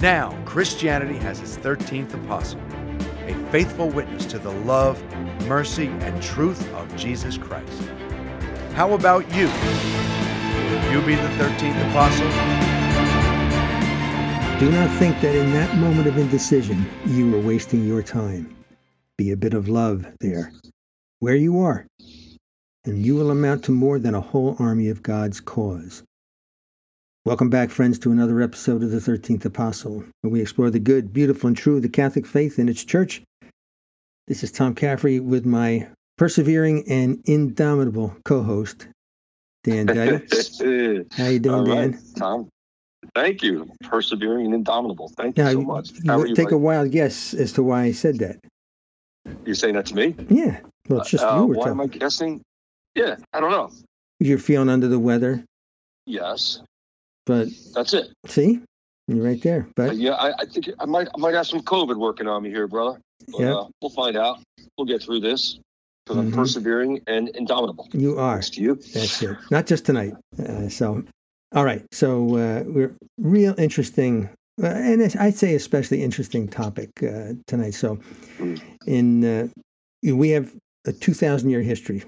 Now, Christianity has its 13th apostle, a faithful witness to the love, mercy, and truth of Jesus Christ. How about you? Will you be the 13th apostle? Do not think that in that moment of indecision you are wasting your time. Be a bit of love there, where you are, and you will amount to more than a whole army of God's cause. Welcome back, friends, to another episode of the 13th Apostle, where we explore the good, beautiful, and true of the Catholic faith and its church. This is Tom Caffrey with my persevering and indomitable co-host, Dan Dykes. How you doing, All right, Dan? Tom. Thank you. Persevering and indomitable. Thank you Now, so you- much. you How are you? take a wild guess as to why I said that. You're saying that to me? Yeah, well, it's just Uh, you were why am I guessing? Yeah, I don't know. You're feeling under the weather, Yes, but that's it. see, you're right there. Uh, But yeah, I, I think I might I might have some COVID working on me here, brother. Yeah. uh, we'll find out. We'll get through this because Mhm. I'm persevering and indomitable. you are. Thanks to you. That's it. Not just tonight. Uh, so, all right. So uh, we're real interesting, uh, and I'd say especially interesting topic uh, tonight. So, Mm. in uh, we have a two thousand year history,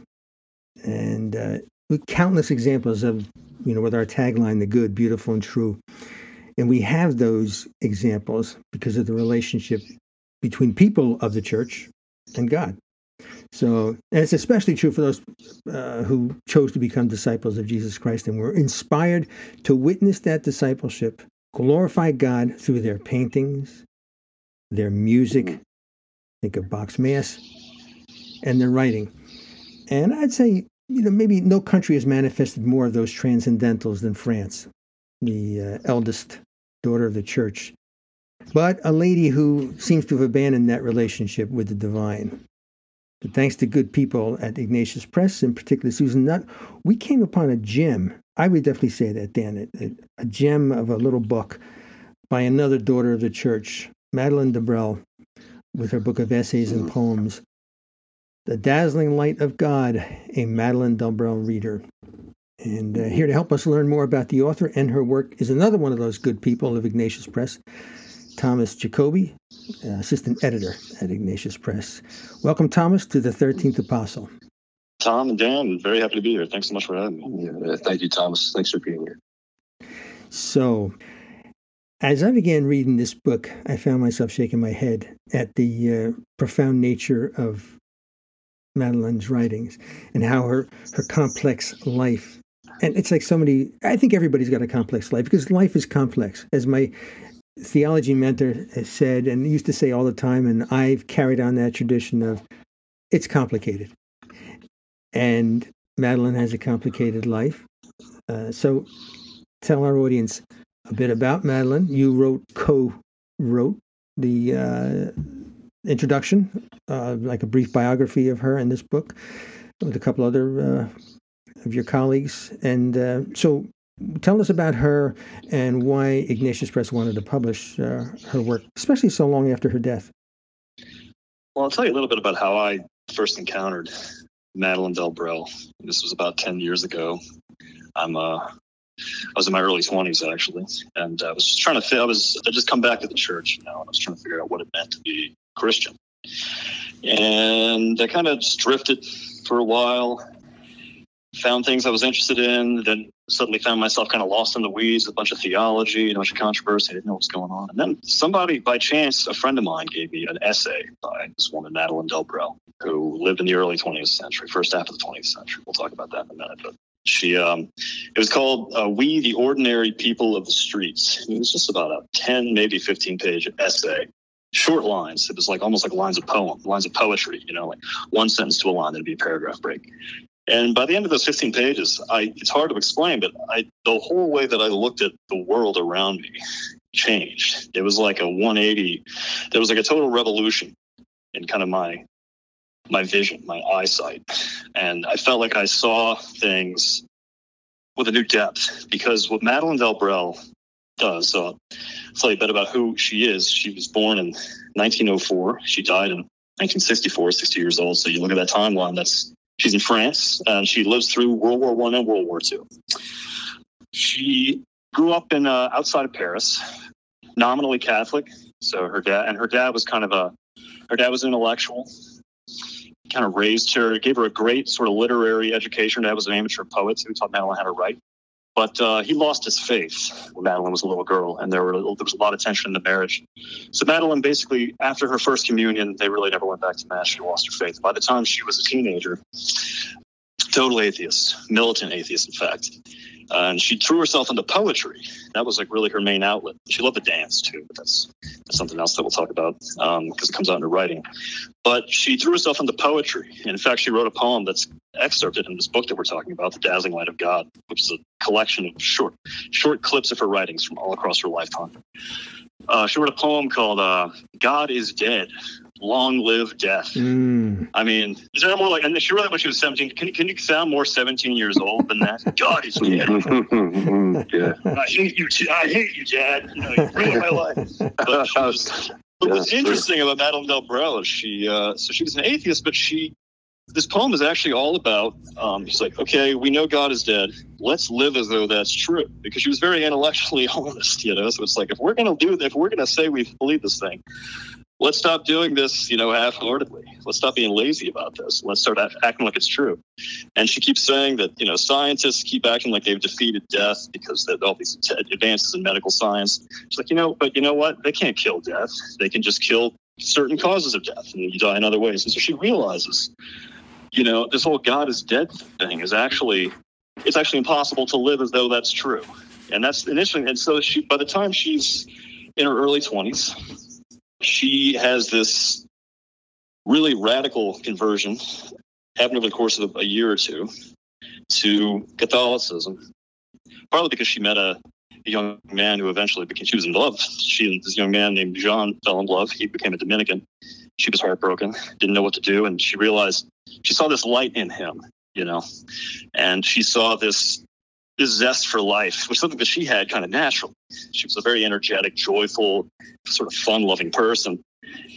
and uh, with countless examples of you know with our tagline, "The good, beautiful, and true," and we have those examples because of the relationship between people of the church and God. So, and it's especially true for those uh, who chose to become disciples of Jesus Christ and were inspired to witness that discipleship, glorify God through their paintings, their music, think of Bach's Mass, and their writing. And I'd say, you know, maybe no country has manifested more of those transcendentals than France, the uh, eldest daughter of the church, but a lady who seems to have abandoned that relationship with the divine. But thanks to good people at Ignatius Press, in particular Susan Nutt, we came upon a gem. I would definitely say that, Dan, a, a gem of a little book by another daughter of the church, Madeleine Delbrêl, with her book of essays and poems, The Dazzling Light of God, a Madeleine Delbrêl reader. And uh, here to help us learn more about the author and her work is another one of those good people of Ignatius Press, Thomas Jacobi, uh, assistant editor at Ignatius Press. Welcome, Thomas, to the 13th Apostle. Tom and Dan, very happy to be here. Thanks so much for having me. Yeah, thank you, Thomas. Thanks for being here. So, as I began reading this book, I found myself shaking my head at the uh, profound nature of Madeleine's writings and how her, her complex life. And it's like so many, I think everybody's got a complex life because life is complex. As my theology mentor has said and used to say all the time, and I've carried on that tradition of it's complicated. And Madeleine has a complicated life. Uh, so tell our audience a bit about Madeleine. You wrote, co-wrote the uh, introduction, uh, like a brief biography of her in this book, with a couple other uh, of your colleagues. And uh, so, tell us about her and why Ignatius Press wanted to publish uh, her work, especially so long after her death. Well, I'll tell you a little bit about how I first encountered Madeleine Delbrêl. This was about 10 years ago. I'm uh, I was in my early 20s actually, and I was just trying to. I was I just come back to the church, you know, and I was trying to figure out what it meant to be Christian. And I kind of just drifted for a while, found things I was interested in, then suddenly found myself kind of lost in the weeds with a bunch of theology and a bunch of controversy. I didn't know what was going on. And then somebody, by chance, a friend of mine gave me an essay by this woman, Madeleine Delbrêl, who lived in the early 20th century, first half of the 20th century. We'll talk about that in a minute. But she, um, it was called uh, We, the Ordinary People of the Streets. It was just about a 10, maybe 15 page essay. Short lines. It was like almost like lines of poem, lines of poetry, you know, like one sentence to a line, there'd be a paragraph break. And by the end of those 15 pages, I, it's hard to explain, but I, the whole way that I looked at the world around me changed. It was like a 180. There was like a total revolution in kind of my my vision, my eyesight, and I felt like I saw things with a new depth because what Madeleine Delbrêl does. So I'll tell you a bit about who she is. She was born in 1904. She died in 1964, 60 years old. So you look at that timeline. That's She's in France, and she lives through World War One and World War Two. She grew up in uh, outside of Paris, nominally Catholic. So her dad and her dad was kind of a her dad was an intellectual. Kind of raised her, gave her a great sort of literary education. Dad was an amateur poet so he taught Madeleine how to write. But uh, he lost his faith when Madeleine was a little girl, and there, were, there was a lot of tension in the marriage. So Madeleine basically, after her first communion, they really never went back to mass. She lost her faith. By the time she was a teenager, total atheist, militant atheist, in fact. Uh, and she threw herself into poetry. That was like really her main outlet. She loved to dance too, but that's, that's something else that we'll talk about because um, it comes out in her writing. But she threw herself into poetry. And in fact, she wrote a poem that's excerpted in this book that we're talking about, The Dazzling Light of God, which is a collection of short, short clips of her writings from all across her lifetime. Uh, she wrote a poem called uh, "God is Dead." Long live death. Mm. I mean, is there more like, and she wrote that when she was 17. Can, can you sound more 17 years old than that? God is dead. yeah. I hate you. I hate you, Dad. You know, you ruined my life. But, was, but what's interesting about Madeleine is she, uh, so she was an atheist, but she, this poem is actually all about, um, she's like, okay, we know God is dead. Let's live as though that's true. Because she was very intellectually honest, you know? So it's like, if we're going to do, if we're going to say we believe this thing, let's stop doing this, you know, half-heartedly. Let's stop being lazy about this. Let's start acting like it's true. And she keeps saying that, you know, scientists keep acting like they've defeated death because of all these advances in medical science. She's like, you know, but you know what? They can't kill death. They can just kill certain causes of death, and you die in other ways. And so she realizes, you know, this whole God is dead thing is actually, it's actually impossible to live as though that's true. And that's initially, and so she, by the time she's in her early 20s, she has this really radical conversion happened over the course of a year or two to Catholicism, partly because she met a, a young man who eventually became, she was in love. She and this young man named Jean fell in love. He became a Dominican. She was heartbroken, didn't know what to do. And she realized she saw this light in him, you know, and she saw this this zest for life, was something that she had kind of natural. She was a very energetic, joyful, sort of fun-loving person.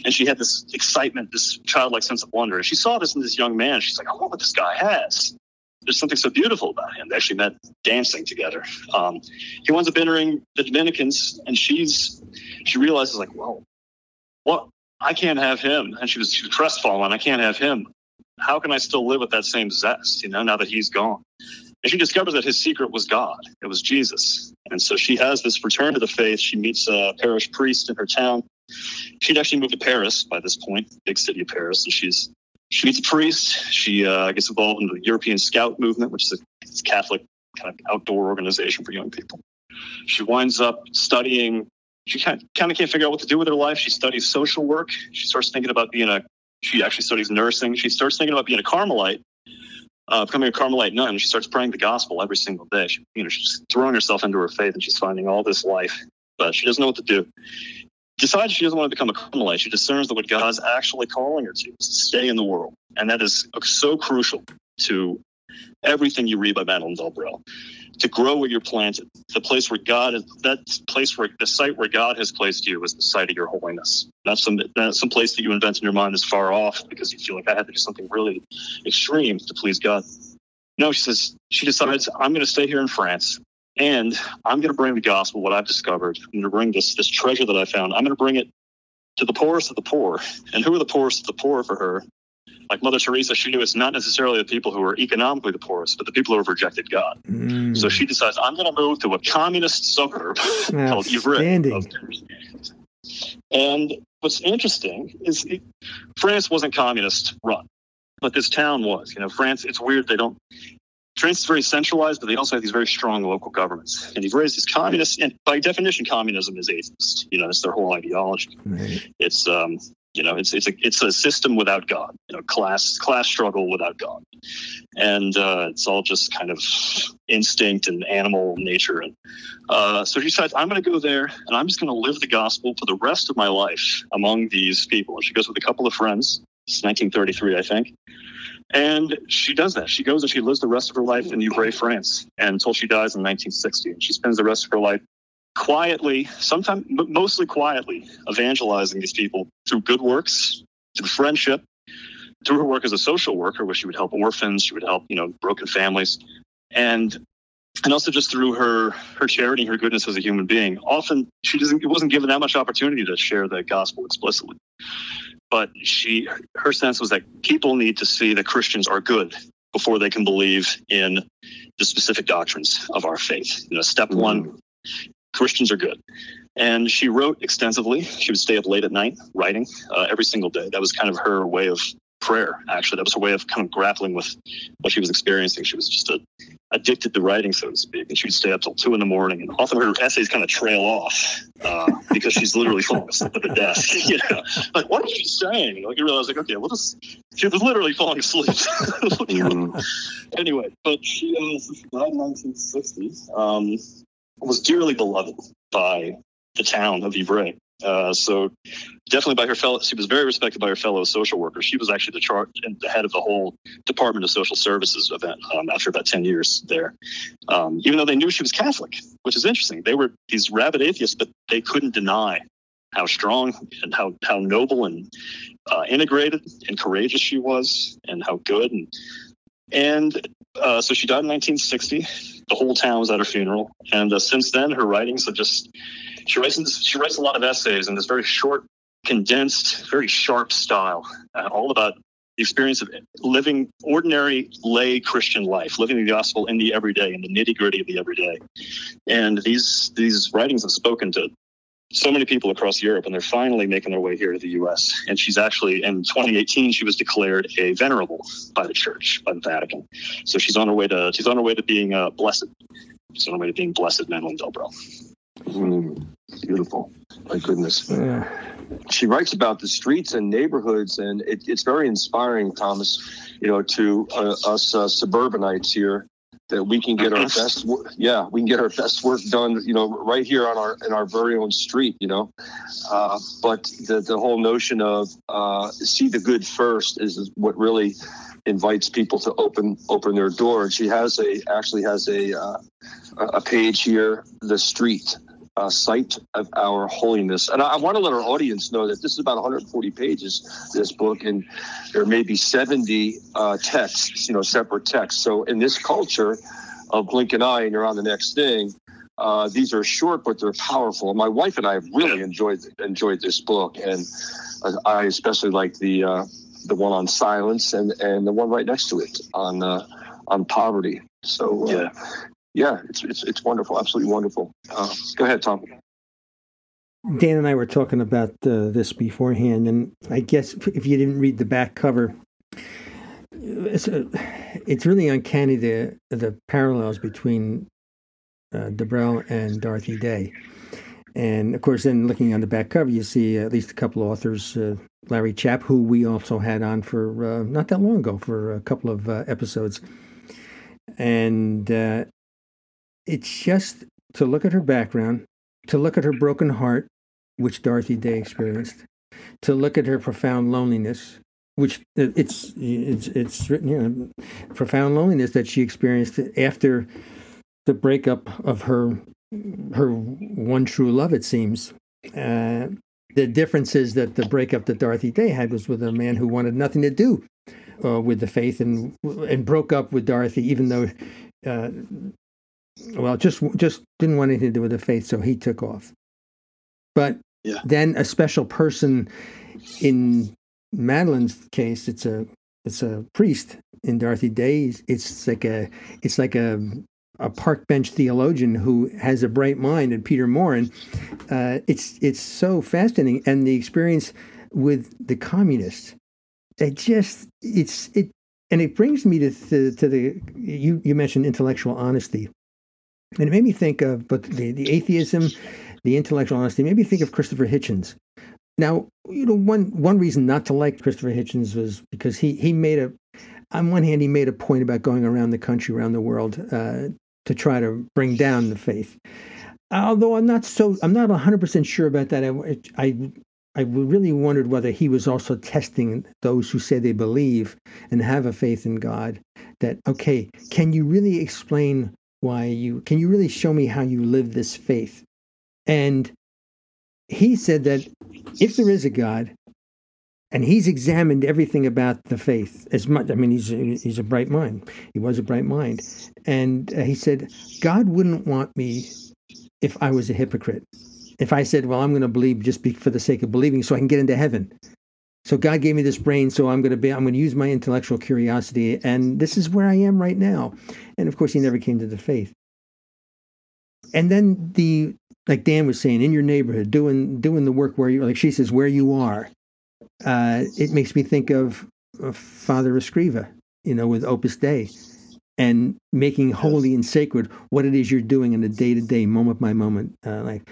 And she had this excitement, this childlike sense of wonder. And she saw this in this young man. She's like, I want what this guy has. There's something so beautiful about him. They actually met dancing together. Um, he winds up entering the Dominicans, and she's she realizes like, well, what? I can't have him. And she was, she was crestfallen. I can't have him. How can I still live with that same zest? You know, now that he's gone. And she discovers that his secret was God. It was Jesus. And so she has this return to the faith. She meets a parish priest in her town. She'd actually moved to Paris by this point, big city of Paris. And she's she meets a priest. She uh, gets involved in the European Scout movement, which is a Catholic kind of outdoor organization for young people. She winds up studying. She kind of, kind of can't figure out what to do with her life. She studies social work. She starts thinking about being a. She actually studies nursing. She starts thinking about being a Carmelite uh, becoming a Carmelite nun. She starts praying the gospel every single day. She, you know, she's throwing herself into her faith and she's finding all this life, but she doesn't know what to do. Decides she doesn't want to become a Carmelite. She discerns that what God's actually calling her to is to stay in the world. And that is so crucial to everything you read by Madeleine Delbrêl to grow where you're planted. The place where God is, that place where the site where God has placed you is the site of your holiness. Not some, not some place that you invent in your mind is far off because you feel like I have to do something really extreme to please God. No, she says, she decides, I'm going to stay here in France and I'm going to bring the gospel, what I've discovered. I'm going to bring this, this treasure that I found. I'm going to bring it to the poorest of the poor. And who are the poorest of the poor for her? Like Mother Teresa, she knew it's not necessarily the people who are economically the poorest, but the people who have rejected God. Mm. So she decides, I'm going to move to a communist suburb called Ivry. And what's interesting is it, France wasn't communist run, but this town was. You know, France, it's weird. They don't, France is very centralized, but they also have these very strong local governments. And Ivry is communist, and by definition, communism is atheist. You know, it's their whole ideology. Right. It's um, you know, it's it's a it's a system without God. You know, class class struggle without God, and uh, it's all just kind of instinct and animal nature. And uh, so she decides, I'm going to go there, and I'm just going to live the gospel for the rest of my life among these people. And she goes with a couple of friends. It's 1933, I think. And she does that. She goes and she lives the rest of her life in Ivry, France, until she dies in 1960. And she spends the rest of her life quietly, sometimes mostly quietly, evangelizing these people through good works, through friendship, through her work as a social worker, where she would help orphans, she would help you know broken families, and and also just through her her charity, her goodness as a human being. Often she doesn't wasn't given that much opportunity to share the gospel explicitly, but she her sense was that people need to see that Christians are good before they can believe in the specific doctrines of our faith. You know, step one, mm-hmm. Christians are good. And she wrote extensively. She would stay up late at night writing uh, every single day. That was kind of her way of prayer, actually. That was her way of kind of grappling with what she was experiencing. She was just a, addicted to writing, so to speak. And she'd stay up till two in the morning. And often her essays kind of trail off uh, because she's literally falling asleep at the desk. you know, like, what is she saying? Like, you realize, like, okay, well, this, she was literally falling asleep. anyway, but she was died in 1960. Um, was dearly beloved by the town of Ivry. Uh, so definitely by her fellow, she was very respected by her fellow social workers. She was actually the chart and the head of the whole Department of Social Services event um, after about 10 years there. Um, even though they knew she was Catholic, which is interesting. They were these rabid atheists, but they couldn't deny how strong and how, how noble and uh, integrated and courageous she was and how good. And, and uh, so she died in 1960. The whole town was at her funeral. And uh, since then, her writings have just she writes she writes a lot of essays in this very short, condensed, very sharp style, uh, all about the experience of living ordinary lay Christian life, living the gospel in the everyday, in the nitty gritty of the everyday. And these these writings have spoken to so many people across Europe, and they're finally making their way here to the U.S. And she's actually in 2018 she was declared a venerable by the Church, by the Vatican. So she's on her way to she's on her way to being uh, blessed. She's on her way to being blessed Madeleine Delbrêl. Mm, beautiful. My goodness. Yeah. She writes about the streets and neighborhoods, and it, it's very inspiring, Thomas. You know, to uh, us uh, suburbanites here, that we can get our best. Yeah, we can get our best work done. You know, right here on our in our very own street. You know, uh, but the the whole notion of uh, see the good first is what really invites people to open open their door. And she has a actually has a uh, a page here, the street uh, site of our holiness. And I, I want to let our audience know that this is about 140 pages, this book, and there may be 70 uh, texts, you know, separate texts. So in this culture of blink an eye and you're on the next thing, uh, these are short, but they're powerful. My wife and I have really enjoyed enjoyed this book, and I especially like the uh, the one on silence and and the one right next to it on uh, on poverty. So uh, yeah, yeah, it's it's it's wonderful, absolutely wonderful. Uh, go ahead, Tom. Dan and I were talking about uh, this beforehand, and I guess if you didn't read the back cover, it's a, it's really uncanny the the parallels between uh, Delbrêl and Dorothy Day. And of course, then looking on the back cover, you see at least a couple authors, uh, Larry Chapp, who we also had on for uh, not that long ago for a couple of uh, episodes. And uh, it's just to look at her background, to look at her broken heart, which Dorothy Day experienced, to look at her profound loneliness, which uh, it's it's it's written here, profound loneliness that she experienced after the breakup of her her one true love. It seems. Uh, the difference is that the breakup that Dorothy Day had was with a man who wanted nothing to do uh, with the faith and and broke up with Dorothy, even though uh, well, just just didn't want anything to do with the faith, so he took off. But yeah. then a special person in Madeleine's case, it's a it's a priest. In Dorothy Day's, it's like a it's like a a park bench theologian who has a bright mind, and Peter Maurin. Uh, it's it's so fascinating, and the experience with the communists. It just it's it, and it brings me to to, to the you you mentioned intellectual honesty. And it made me think of, but the, the atheism, the intellectual honesty, made me think of Christopher Hitchens. Now, you know, one one reason not to like Christopher Hitchens was because he he made a, on one hand, he made a point about going around the country, around the world, uh, to try to bring down the faith. Although I'm not so, I'm not 100 percent sure about that. I, I I really wondered whether he was also testing those who say they believe and have a faith in God. That okay, can you really explain why you can you really show me how you live this faith and he said that if there is a god and he's examined everything about the faith as much. I mean, he's he's a bright mind. He was a bright mind, and uh, he said, God wouldn't want me if I was a hypocrite. If I said, "Well, I'm going to believe just for the sake of believing, so I can get into heaven," so God gave me this brain, so I'm going to be I'm going to use my intellectual curiosity, and this is where I am right now. And of course, he never came to the faith. And then the like Dan was saying, in your neighborhood, doing doing the work where you like she says where you are uh, it makes me think of, of Father Escriva, you know, with Opus Dei, and making holy and sacred what it is you're doing in a day to day, moment by moment uh, life.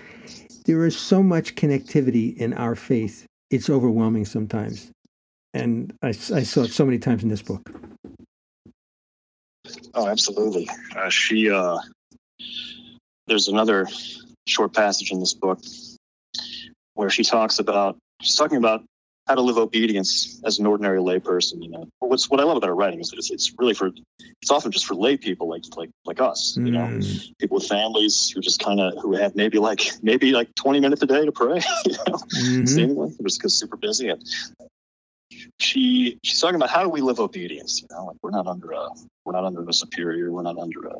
There is so much connectivity in our faith; it's overwhelming sometimes, and I, I saw it so many times in this book. Oh, absolutely. Uh, she, uh, there's another short passage in this book where she talks about she's talking about how to live obedience as an ordinary layperson. You know, what's what I love about her writing is that it's, it's really for it's often just for lay people like like like us. You know, mm. people with families who just kind of who have maybe like maybe like twenty minutes a day to pray. You know, mm-hmm. seemingly just because super busy. And she she's talking about how do we live obedience. You know, like we're not under a we're not under a superior. We're not under a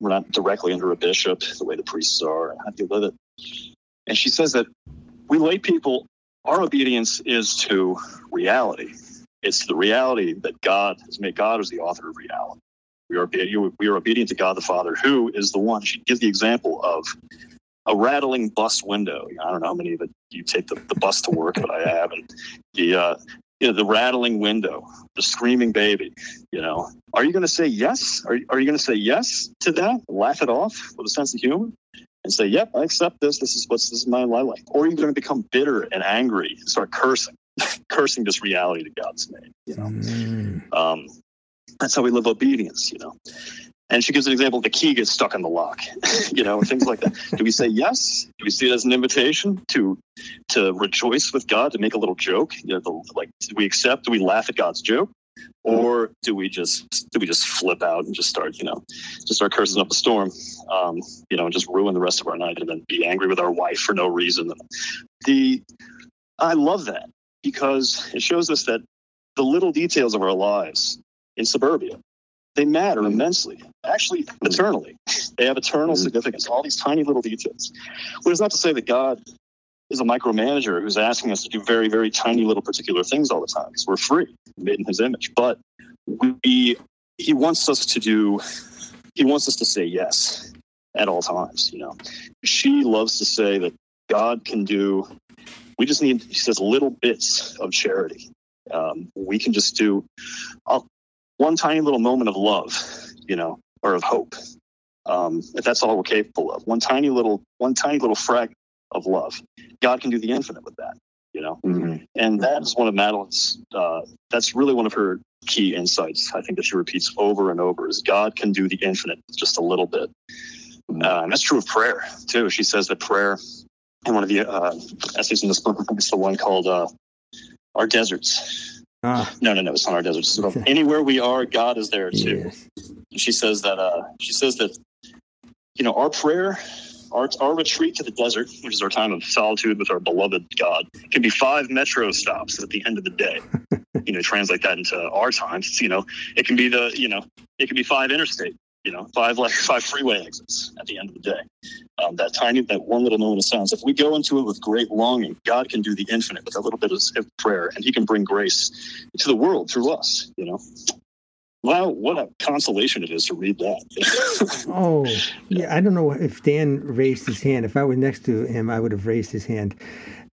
we're not directly under a bishop the way the priests are. How do you live it? And she says that we lay people our obedience is to reality. It's the reality that God has made. God is the author of reality. We are, we are obedient to God the Father, who is the one. She gives the example of a rattling bus window. I don't know how many of it you take the, the bus to work, but I have. And the, uh, you know, the rattling window, the screaming baby, you know, are you going to say yes? Are, are you going to say yes to that? Laugh it off with a sense of humor? And say, "Yep, I accept this. This is what's this is my life." Like, or you're going to become bitter and angry and start cursing, cursing this reality to God's name. You know, mm. um, that's how we live obedience. You know, and she gives an example: the key gets stuck in the lock. you know, things like that. Do we say yes? Do we see it as an invitation to to rejoice with God, to make a little joke? You know, the, like, do we accept? Do we laugh at God's joke? Or do we just do we just flip out and just start you know just start cursing up a storm um, you know and just ruin the rest of our night and then be angry with our wife for no reason? The i love that because it shows us that the little details of our lives in suburbia they matter immensely actually eternally. They have eternal mm-hmm. significance all these tiny little details. Which is not to say that god is a micromanager who's asking us to do very, very tiny little particular things all the time because we're free, made in his image. But we, he wants us to do, he wants us to say yes at all times. You know, she loves to say that God can do, we just need, she says, little bits of charity. Um, we can just do uh, one tiny little moment of love, you know, or of hope. Um, if that's all we're capable of, one tiny little, one tiny little fragment of love. God can do the infinite with that, you know? Mm-hmm. And that is one of Madeleine's, uh, that's really one of her key insights, I think that she repeats over and over is God can do the infinite just a little bit. Mm-hmm. Uh, and that's true of prayer too. She says that prayer in one of the uh, essays in this book, I think it's the one called uh, Our Deserts. Ah. No, no, no, it's not our deserts. So anywhere we are, God is there too. Yes. She says that. Uh, she says that. You know, our prayer our, our retreat to the desert, which is our time of solitude with our beloved God, can be five metro stops at the end of the day. you know, translate that into our times. You know, it can be the, you know, it can be five interstate, you know, five like five freeway exits at the end of the day. Um, that tiny, that one little moment of silence. If we go into it with great longing, God can do the infinite with a little bit of prayer, and He can bring grace to the world through us. You know, Wow, what a consolation it is to read that. oh, yeah. I don't know if Dan raised his hand. If I were next to him, I would have raised his hand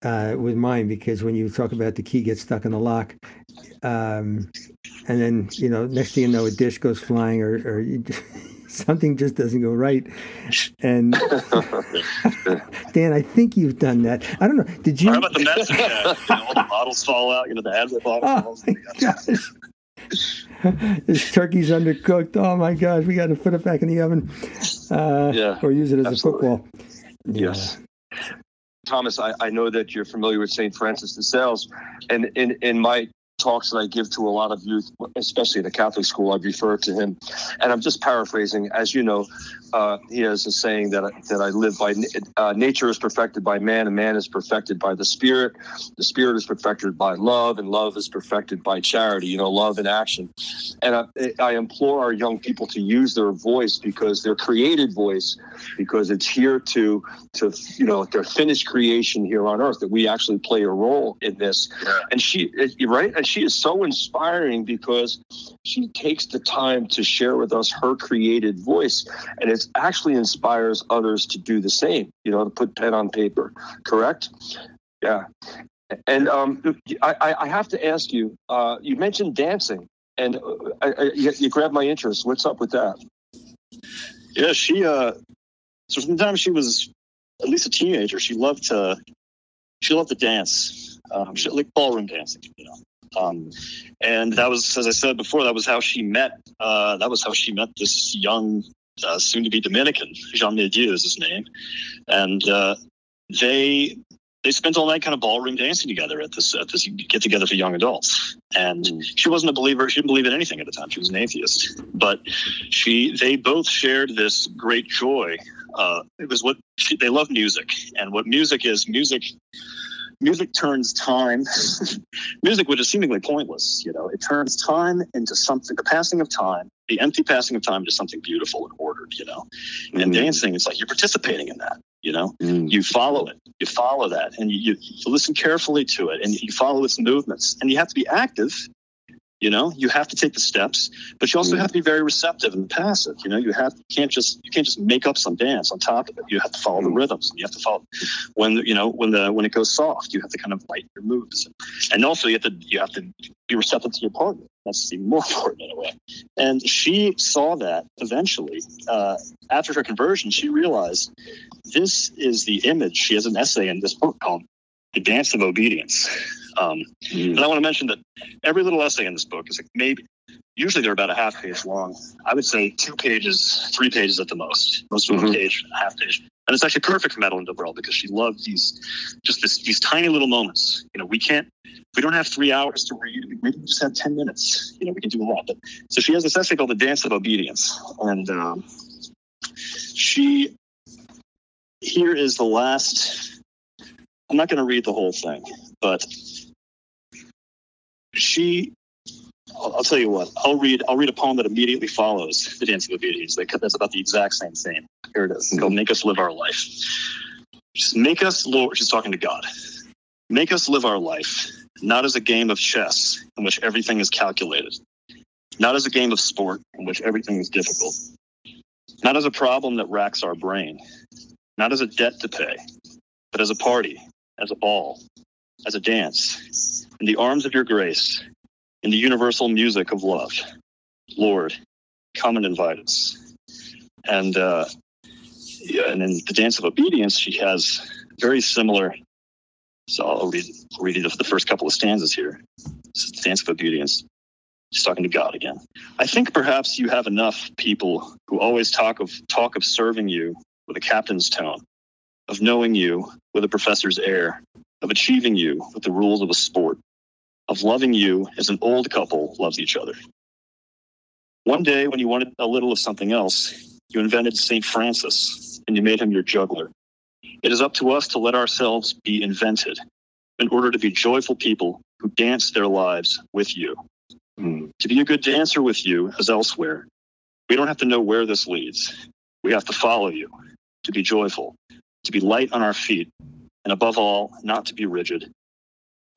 uh, with mine because when you talk about the key gets stuck in the lock, um, and then, you know, next thing you know, a dish goes flying or, or something just doesn't go right. And Dan, I think you've done that. I don't know. Did you? How about the mess? You know, all the bottles fall out. You know, the Advil bottles. Oh. this turkey's undercooked. Oh my gosh, we got to put it back in the oven. Uh, yeah, or use it as absolutely. a football. Yes. Thomas, I, I know that you're familiar with St. Francis de Sales, and in, in my talks that I give to a lot of youth, especially at a Catholic school, I refer to him. And I'm just paraphrasing. As you know, uh, he has a saying that, that I live by uh, nature is perfected by man, and man is perfected by the spirit. The spirit is perfected by love, and love is perfected by charity, you know, love in action. And I, I implore our young people to use their voice because their created voice, because it's here to, to you know, their finished creation here on earth, that we actually play a role in this. And she, right? And she is so inspiring because she takes the time to share with us her created voice. And it actually inspires others to do the same, you know, to put pen on paper. Correct? Yeah. And um, I, I have to ask you, uh, you mentioned dancing and uh, I, I, you grabbed my interest. What's up with that? Yeah, she, uh, so from the time she was at least a teenager, she loved to, she loved to dance. Um, she like ballroom dancing, you know. Um, and that was, as I said before, that was how she met. Uh, that was how she met this young, uh, soon-to-be Dominican. Jean Maydieu is his name, and uh, they they spent all night kind of ballroom dancing together at this at this get together for young adults. And mm. she wasn't a believer; she didn't believe in anything at the time. She was an atheist, but she they both shared this great joy. Uh, it was what she, they love music, and what music is music music turns time. Music which is seemingly pointless you know. It turns time into something the passing of time the empty passing of time into something beautiful and ordered you know. Mm. and dancing it's like you're participating in that you know. Mm. you follow it. You follow that and you, you listen carefully to it and you follow its movements and you have to be active you know, you have to take the steps, but you also mm. have to be very receptive and passive. You know, you have you can't just you can't just make up some dance on top of it. You have to follow the mm. rhythms. You have to follow when you know when the when it goes soft. You have to kind of light your moves, and also you have to you have to be receptive to your partner. That's even more important in a way. And she saw that eventually uh, after her conversion. She realized this is the image. She has an essay in this book called "The Dance of Obedience." Um, mm. And I want to mention that every little essay in this book is like maybe, usually they're about a half page long. I would say two pages, three pages at the most. Most of them mm-hmm. a page, a half page. And it's actually perfect for Madeleine Delbrêl because she loved these, just this, these tiny little moments. You know, we can't, we don't have three hours to read. We just have 10 minutes. You know, we can do a lot. But, so she has this essay called The Dance of Obedience. And um, she, here is the last, I'm not going to read the whole thing, but she I'll, tell you what. I'll read. I'll read a poem that immediately follows the Dance of Obedience. That's about the exact same thing. Here it is. Called "Make Us Live Our Life." Just make us, Lord. She's talking to God. Make us live our life, not as a game of chess in which everything is calculated, not as a game of sport in which everything is difficult, not as a problem that racks our brain, not as a debt to pay, but as a party, as a ball, as a dance, in the arms of your grace, in the universal music of love. Lord, come and invite us. And uh, yeah, and in the dance of obedience, she has very similar. So I'll read, I'll read the first couple of stanzas here. Is the dance of obedience. She's talking to God again. I think perhaps you have enough people who always talk of talk of serving you with a captain's tone, of knowing you with a professor's air, of achieving you with the rules of a sport of loving you as an old couple loves each other. One day, when you wanted a little of something else, you invented St. Francis and you made him your juggler. It is up to us to let ourselves be invented in order to be joyful people who dance their lives with you. Mm. To be a good dancer with you, as elsewhere, we don't have to know where this leads. We have to follow you, to be joyful, to be light on our feet, and above all, not to be rigid,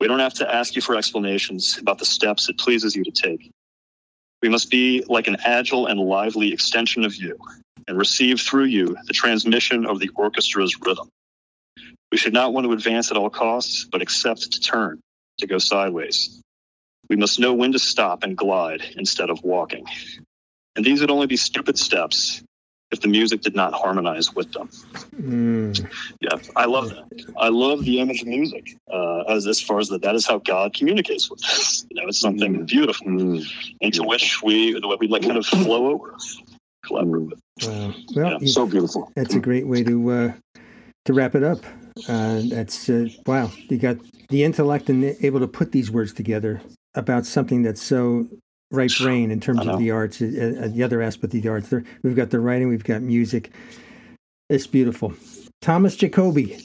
we don't have to ask you for explanations about the steps it pleases you to take. We must be like an agile and lively extension of you and receive through you the transmission of the orchestra's rhythm. We should not want to advance at all costs, but accept to turn, to go sideways. We must know when to stop and glide instead of walking. And these would only be stupid steps if the music did not harmonize with them. Mm. Yeah, I love that. I love the image of music uh, as as far as that. That is how God communicates with us. You know, it's something mm. beautiful mm. into which we the way we like kind of flow over, collaborate with. Wow. Well, yeah. so beautiful. That's a great way to uh, to wrap it up. Uh, that's uh, wow. You got the intellect and able to put these words together about something that's so right brain in terms of the arts, uh, uh, the other aspect of the arts. There, we've got the writing, we've got music. It's beautiful. Thomas Jacobi,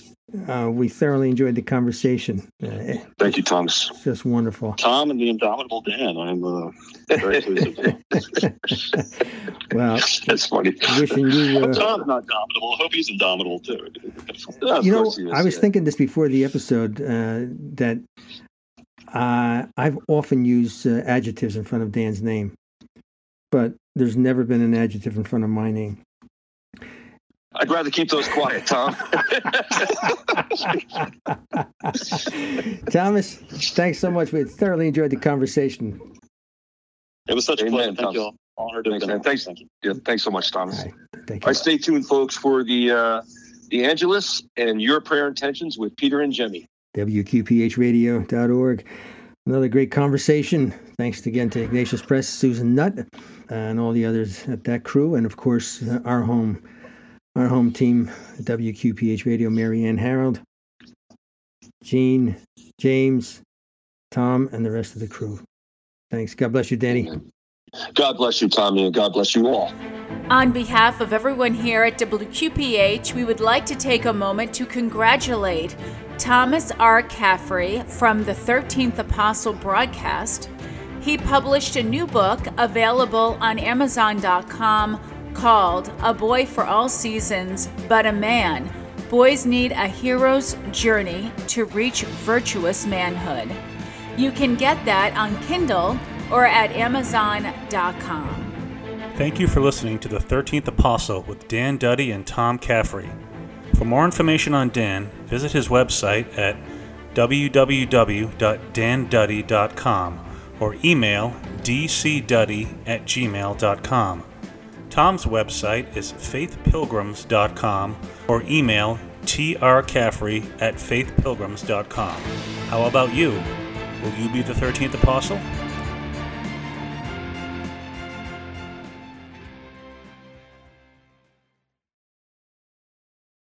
uh, we thoroughly enjoyed the conversation. Uh, Thank you, Thomas. Just wonderful. Tom and the indomitable Dan. I'm uh, very pleased well, that's funny. Wishing you. Uh, Tom's not indomitable. I hope he's indomitable too. you know, I was yeah. thinking this before the episode uh, that uh, I've often used uh, adjectives in front of Dan's name, but there's never been an adjective in front of my name. I'd rather keep those quiet, Tom. Thomas, thanks so much. We thoroughly enjoyed the conversation. It was such Amen, a pleasure. Thank you all. Honored thanks, man. Thanks, thank you. Yeah, thanks so much, Thomas. Right. Thank you. All right, stay tuned, folks, for the uh, the Angelus and your prayer intentions with Peter and Jimmy. WQPHradio.org. Another great conversation. Thanks again to Ignatius Press, Susan Nutt, and all the others at that crew, and of course, our home our home team, WQPH Radio, Marianne Harold, Gene, James, Tom, and the rest of the crew. Thanks. God bless you, Danny. God bless you, Tommy, and God bless you all. On behalf of everyone here at WQPH, we would like to take a moment to congratulate Thomas R. Caffrey from the 13th Apostle broadcast. He published a new book available on Amazon.com called A Boy for All Seasons, But a Man. Boys need a hero's journey to reach virtuous manhood. You can get that on Kindle or at Amazon.com. Thank you for listening to The 13th Apostle with Dan Duddy and Tom Caffrey. For more information on Dan, visit his website at www.danduddy.com or email dcduddy at gmail.com. Tom's website is faithpilgrims.com or email trcaffrey at faithpilgrims.com. How about you? Will you be the 13th apostle?